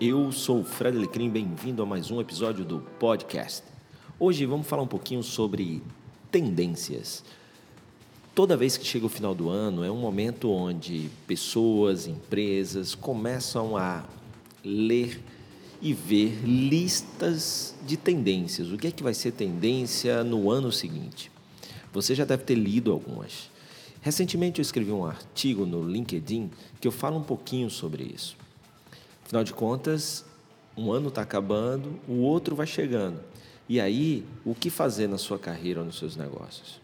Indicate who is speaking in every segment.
Speaker 1: Eu sou o Fred Lecrim, bem-vindo a mais um episódio do podcast. Hoje vamos falar um pouquinho sobre tendências. Toda vez que chega o final do ano é um momento onde pessoas, empresas começam a ler e ver listas de tendências. O que é que vai ser tendência no ano seguinte? Você já deve ter lido algumas. Recentemente eu escrevi um artigo no LinkedIn que eu falo um pouquinho sobre isso. Afinal de contas, um ano está acabando, o outro vai chegando. E aí, o que fazer na sua carreira ou nos seus negócios?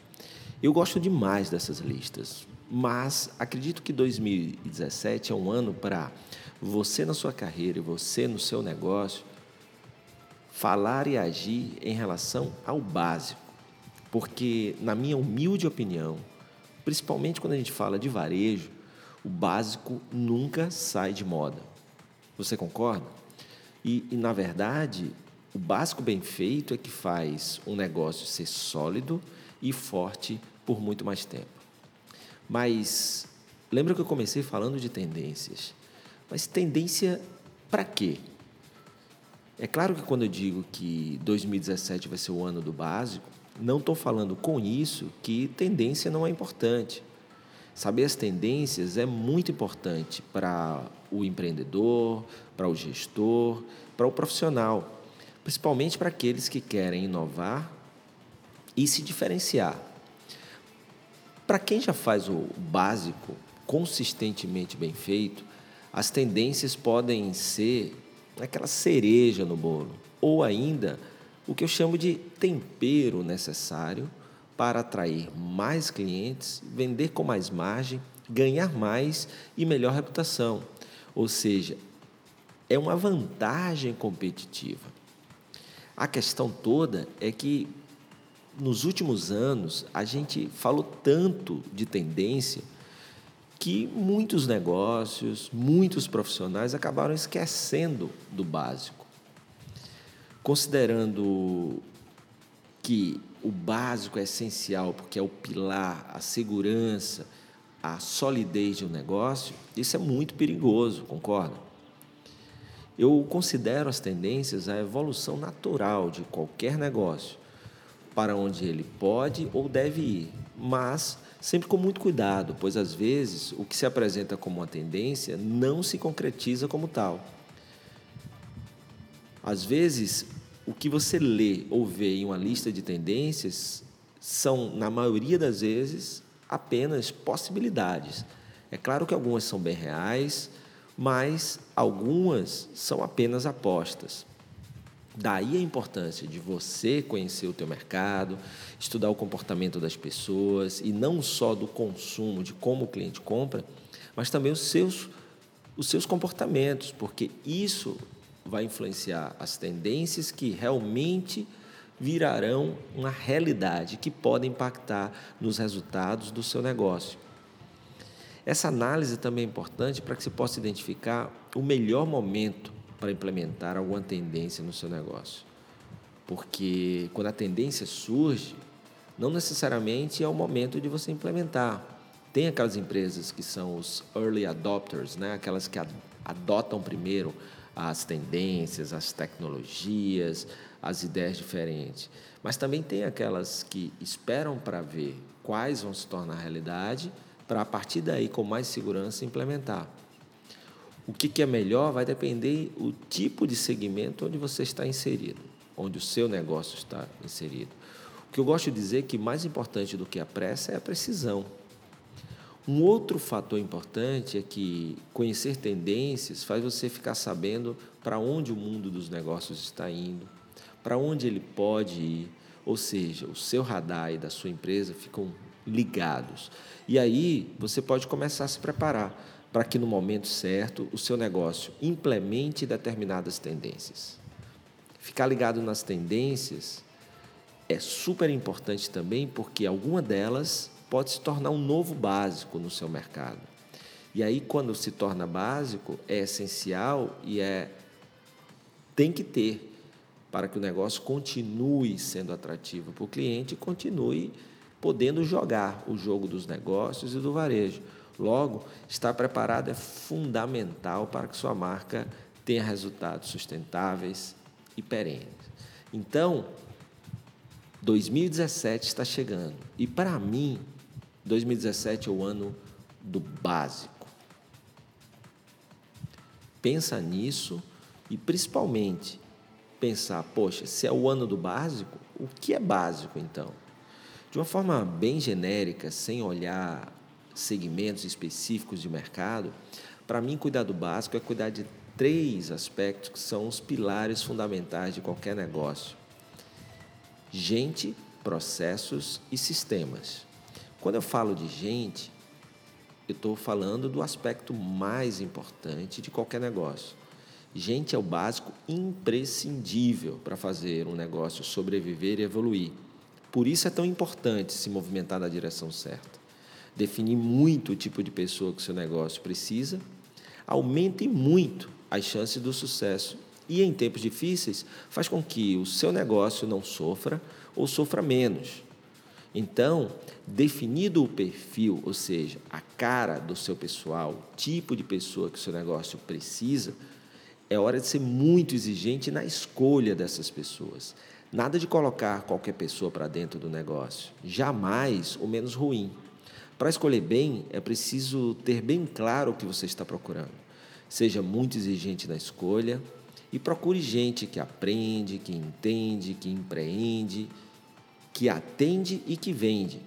Speaker 1: Eu gosto demais dessas listas, mas acredito que 2017 é um ano para você na sua carreira e você no seu negócio falar e agir em relação ao básico. Porque, na minha humilde opinião, principalmente quando a gente fala de varejo, o básico nunca sai de moda. Você concorda? E, e, na verdade, o básico bem feito é que faz um negócio ser sólido e forte por muito mais tempo. Mas lembra que eu comecei falando de tendências. Mas tendência para quê? É claro que quando eu digo que 2017 vai ser o ano do básico, não estou falando com isso que tendência não é importante. Saber as tendências é muito importante para o empreendedor, para o gestor, para o profissional, principalmente para aqueles que querem inovar e se diferenciar. Para quem já faz o básico consistentemente bem feito, as tendências podem ser aquela cereja no bolo, ou ainda o que eu chamo de tempero necessário para atrair mais clientes, vender com mais margem, ganhar mais e melhor reputação. Ou seja, é uma vantagem competitiva. A questão toda é que nos últimos anos a gente falou tanto de tendência que muitos negócios, muitos profissionais acabaram esquecendo do básico considerando que o básico é essencial, porque é o pilar, a segurança, a solidez de um negócio, isso é muito perigoso, concorda? Eu considero as tendências a evolução natural de qualquer negócio, para onde ele pode ou deve ir, mas sempre com muito cuidado, pois às vezes o que se apresenta como uma tendência não se concretiza como tal. Às vezes, o que você lê ou vê em uma lista de tendências são, na maioria das vezes, apenas possibilidades. É claro que algumas são bem reais, mas algumas são apenas apostas. Daí a importância de você conhecer o teu mercado, estudar o comportamento das pessoas e não só do consumo, de como o cliente compra, mas também os seus, os seus comportamentos, porque isso vai influenciar as tendências que realmente virarão uma realidade que podem impactar nos resultados do seu negócio. Essa análise também é importante para que se possa identificar o melhor momento para implementar alguma tendência no seu negócio. Porque quando a tendência surge, não necessariamente é o momento de você implementar. Tem aquelas empresas que são os early adopters, né? aquelas que adotam primeiro as tendências, as tecnologias, as ideias diferentes. Mas também tem aquelas que esperam para ver quais vão se tornar realidade, para a partir daí, com mais segurança, implementar. O que, que é melhor vai depender o tipo de segmento onde você está inserido, onde o seu negócio está inserido. O que eu gosto de dizer é que mais importante do que a pressa é a precisão. Um outro fator importante é que conhecer tendências faz você ficar sabendo para onde o mundo dos negócios está indo, para onde ele pode ir, ou seja, o seu radar e da sua empresa ficam ligados. E aí você pode começar a se preparar para que no momento certo o seu negócio implemente determinadas tendências. Ficar ligado nas tendências é super importante também porque alguma delas pode se tornar um novo básico no seu mercado. E aí, quando se torna básico, é essencial e é tem que ter para que o negócio continue sendo atrativo para o cliente e continue podendo jogar o jogo dos negócios e do varejo. Logo, estar preparado é fundamental para que sua marca tenha resultados sustentáveis e perenes. Então, 2017 está chegando e para mim, 2017 é o ano do básico. Pensa nisso e principalmente pensar, poxa, se é o ano do básico, o que é básico então? De uma forma bem genérica, sem olhar segmentos específicos de mercado, para mim cuidar do básico é cuidar de três aspectos que são os pilares fundamentais de qualquer negócio: gente, processos e sistemas. Quando eu falo de gente, eu estou falando do aspecto mais importante de qualquer negócio. Gente é o básico imprescindível para fazer um negócio sobreviver e evoluir. Por isso é tão importante se movimentar na direção certa. Definir muito o tipo de pessoa que seu negócio precisa, aumente muito as chances do sucesso e, em tempos difíceis, faz com que o seu negócio não sofra ou sofra menos. Então, definido o perfil, ou seja, a cara do seu pessoal, o tipo de pessoa que o seu negócio precisa, é hora de ser muito exigente na escolha dessas pessoas. Nada de colocar qualquer pessoa para dentro do negócio, jamais o menos ruim. Para escolher bem, é preciso ter bem claro o que você está procurando. Seja muito exigente na escolha e procure gente que aprende, que entende, que empreende, que atende e que vende.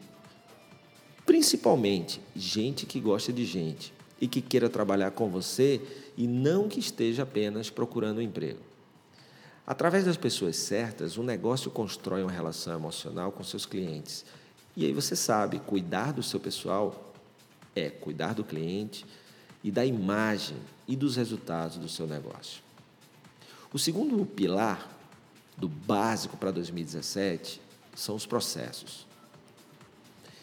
Speaker 1: Principalmente gente que gosta de gente e que queira trabalhar com você e não que esteja apenas procurando um emprego. Através das pessoas certas, o negócio constrói uma relação emocional com seus clientes. E aí você sabe, cuidar do seu pessoal é cuidar do cliente e da imagem e dos resultados do seu negócio. O segundo pilar do básico para 2017 são os processos.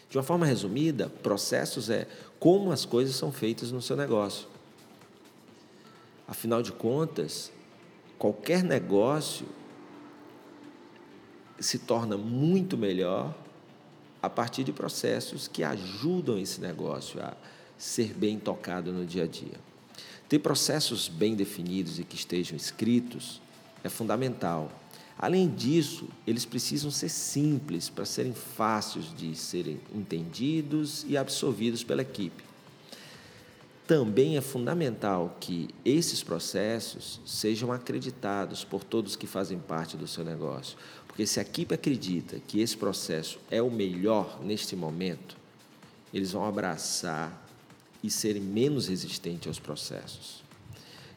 Speaker 1: De uma forma resumida, processos é como as coisas são feitas no seu negócio. Afinal de contas, qualquer negócio se torna muito melhor a partir de processos que ajudam esse negócio a ser bem tocado no dia a dia. Ter processos bem definidos e que estejam escritos é fundamental Além disso, eles precisam ser simples para serem fáceis de serem entendidos e absorvidos pela equipe. Também é fundamental que esses processos sejam acreditados por todos que fazem parte do seu negócio, porque se a equipe acredita que esse processo é o melhor neste momento, eles vão abraçar e serem menos resistentes aos processos.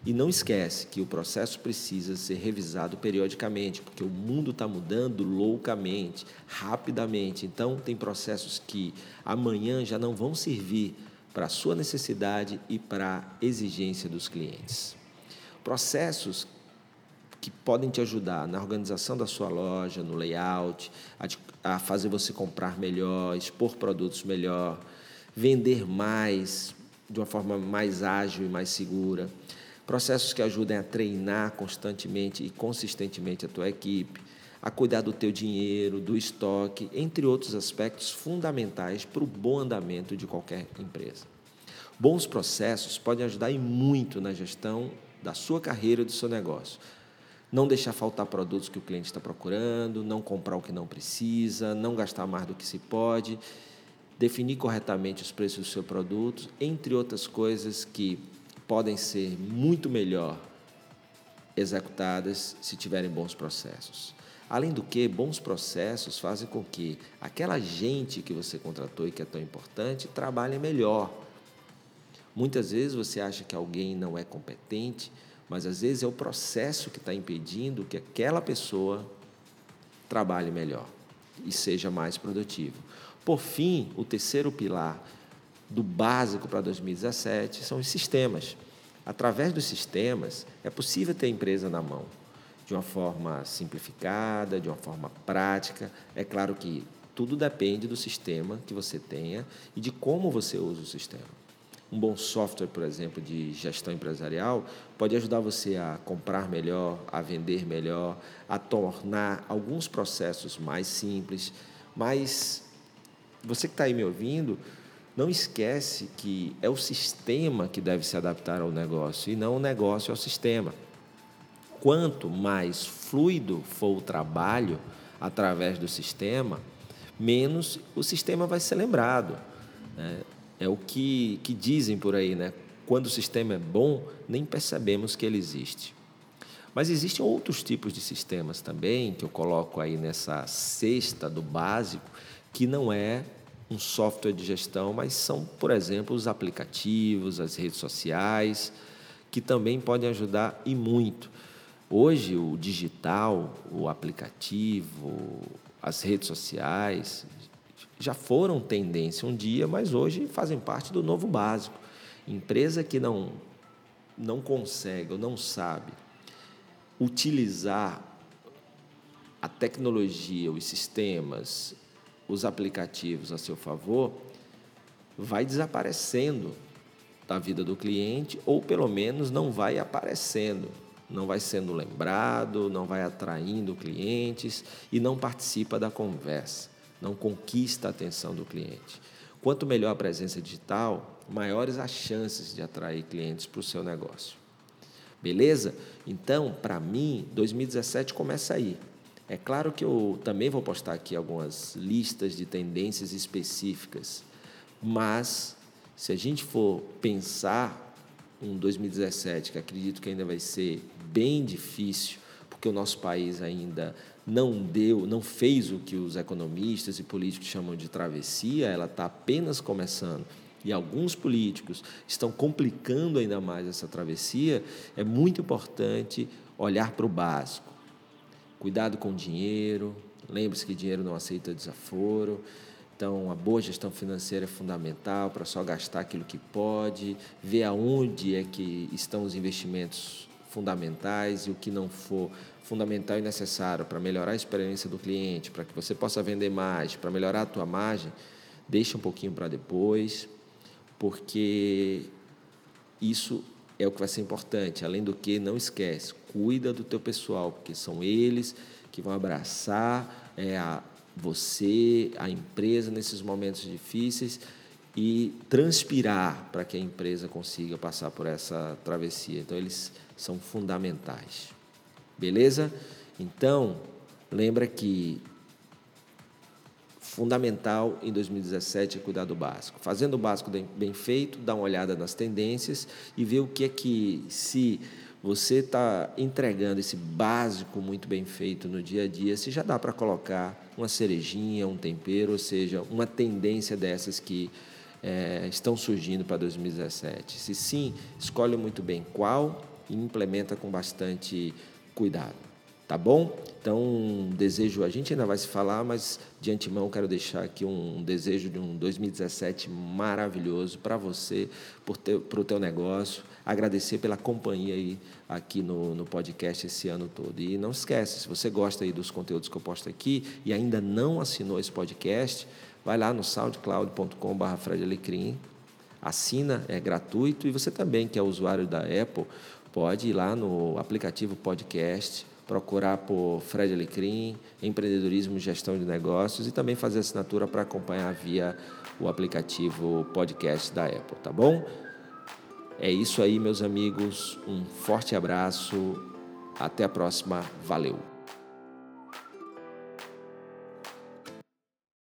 Speaker 1: E não esquece que o processo precisa ser revisado periodicamente, porque o mundo está mudando loucamente, rapidamente. Então, tem processos que amanhã já não vão servir para a sua necessidade e para a exigência dos clientes. Processos que podem te ajudar na organização da sua loja, no layout, a, a fazer você comprar melhor, expor produtos melhor, vender mais de uma forma mais ágil e mais segura processos que ajudem a treinar constantemente e consistentemente a tua equipe, a cuidar do teu dinheiro, do estoque, entre outros aspectos fundamentais para o bom andamento de qualquer empresa. Bons processos podem ajudar e muito na gestão da sua carreira e do seu negócio. Não deixar faltar produtos que o cliente está procurando, não comprar o que não precisa, não gastar mais do que se pode, definir corretamente os preços dos seus produtos, entre outras coisas que podem ser muito melhor executadas se tiverem bons processos. Além do que, bons processos fazem com que aquela gente que você contratou e que é tão importante trabalhe melhor. Muitas vezes você acha que alguém não é competente, mas às vezes é o processo que está impedindo que aquela pessoa trabalhe melhor e seja mais produtivo. Por fim, o terceiro pilar do básico para 2017 são os sistemas. Através dos sistemas, é possível ter a empresa na mão, de uma forma simplificada, de uma forma prática. É claro que tudo depende do sistema que você tenha e de como você usa o sistema. Um bom software, por exemplo, de gestão empresarial pode ajudar você a comprar melhor, a vender melhor, a tornar alguns processos mais simples. Mas você que está aí me ouvindo, não esquece que é o sistema que deve se adaptar ao negócio e não o negócio ao sistema. quanto mais fluido for o trabalho através do sistema, menos o sistema vai ser lembrado. Né? É o que, que dizem por aí, né? Quando o sistema é bom, nem percebemos que ele existe. Mas existem outros tipos de sistemas também, que eu coloco aí nessa cesta do básico, que não é um software de gestão, mas são, por exemplo, os aplicativos, as redes sociais, que também podem ajudar e muito. Hoje, o digital, o aplicativo, as redes sociais já foram tendência um dia, mas hoje fazem parte do novo básico. Empresa que não, não consegue ou não sabe utilizar a tecnologia, os sistemas, os aplicativos a seu favor, vai desaparecendo da vida do cliente ou pelo menos não vai aparecendo, não vai sendo lembrado, não vai atraindo clientes e não participa da conversa, não conquista a atenção do cliente. Quanto melhor a presença digital, maiores as chances de atrair clientes para o seu negócio. Beleza? Então, para mim, 2017 começa aí. É claro que eu também vou postar aqui algumas listas de tendências específicas, mas se a gente for pensar um 2017, que acredito que ainda vai ser bem difícil, porque o nosso país ainda não deu, não fez o que os economistas e políticos chamam de travessia, ela está apenas começando e alguns políticos estão complicando ainda mais essa travessia, é muito importante olhar para o básico. Cuidado com o dinheiro, lembre-se que dinheiro não aceita desaforo. Então, a boa gestão financeira é fundamental para só gastar aquilo que pode, ver aonde é que estão os investimentos fundamentais e o que não for fundamental e necessário para melhorar a experiência do cliente, para que você possa vender mais, para melhorar a tua margem, deixa um pouquinho para depois porque isso é o que vai ser importante. Além do que, não esquece, cuida do teu pessoal, porque são eles que vão abraçar é, a você, a empresa nesses momentos difíceis e transpirar para que a empresa consiga passar por essa travessia. Então, eles são fundamentais. Beleza? Então, lembra que fundamental em 2017 é cuidar do básico. Fazendo o básico bem feito, dá uma olhada nas tendências e ver o que é que, se você está entregando esse básico muito bem feito no dia a dia, se já dá para colocar uma cerejinha, um tempero, ou seja, uma tendência dessas que é, estão surgindo para 2017. Se sim, escolhe muito bem qual e implementa com bastante cuidado. Tá bom? Então, desejo, a gente ainda vai se falar, mas de antemão quero deixar aqui um desejo de um 2017 maravilhoso para você, para o teu negócio. Agradecer pela companhia aí aqui no, no podcast esse ano todo. E não esquece, se você gosta aí dos conteúdos que eu posto aqui e ainda não assinou esse podcast, vai lá no soundcloud.com.br assina, é gratuito, e você também, que é usuário da Apple, pode ir lá no aplicativo podcast procurar por Fred Alecrim, empreendedorismo e gestão de negócios e também fazer assinatura para acompanhar via o aplicativo podcast da Apple, tá bom? É isso aí, meus amigos. Um forte abraço. Até a próxima. Valeu.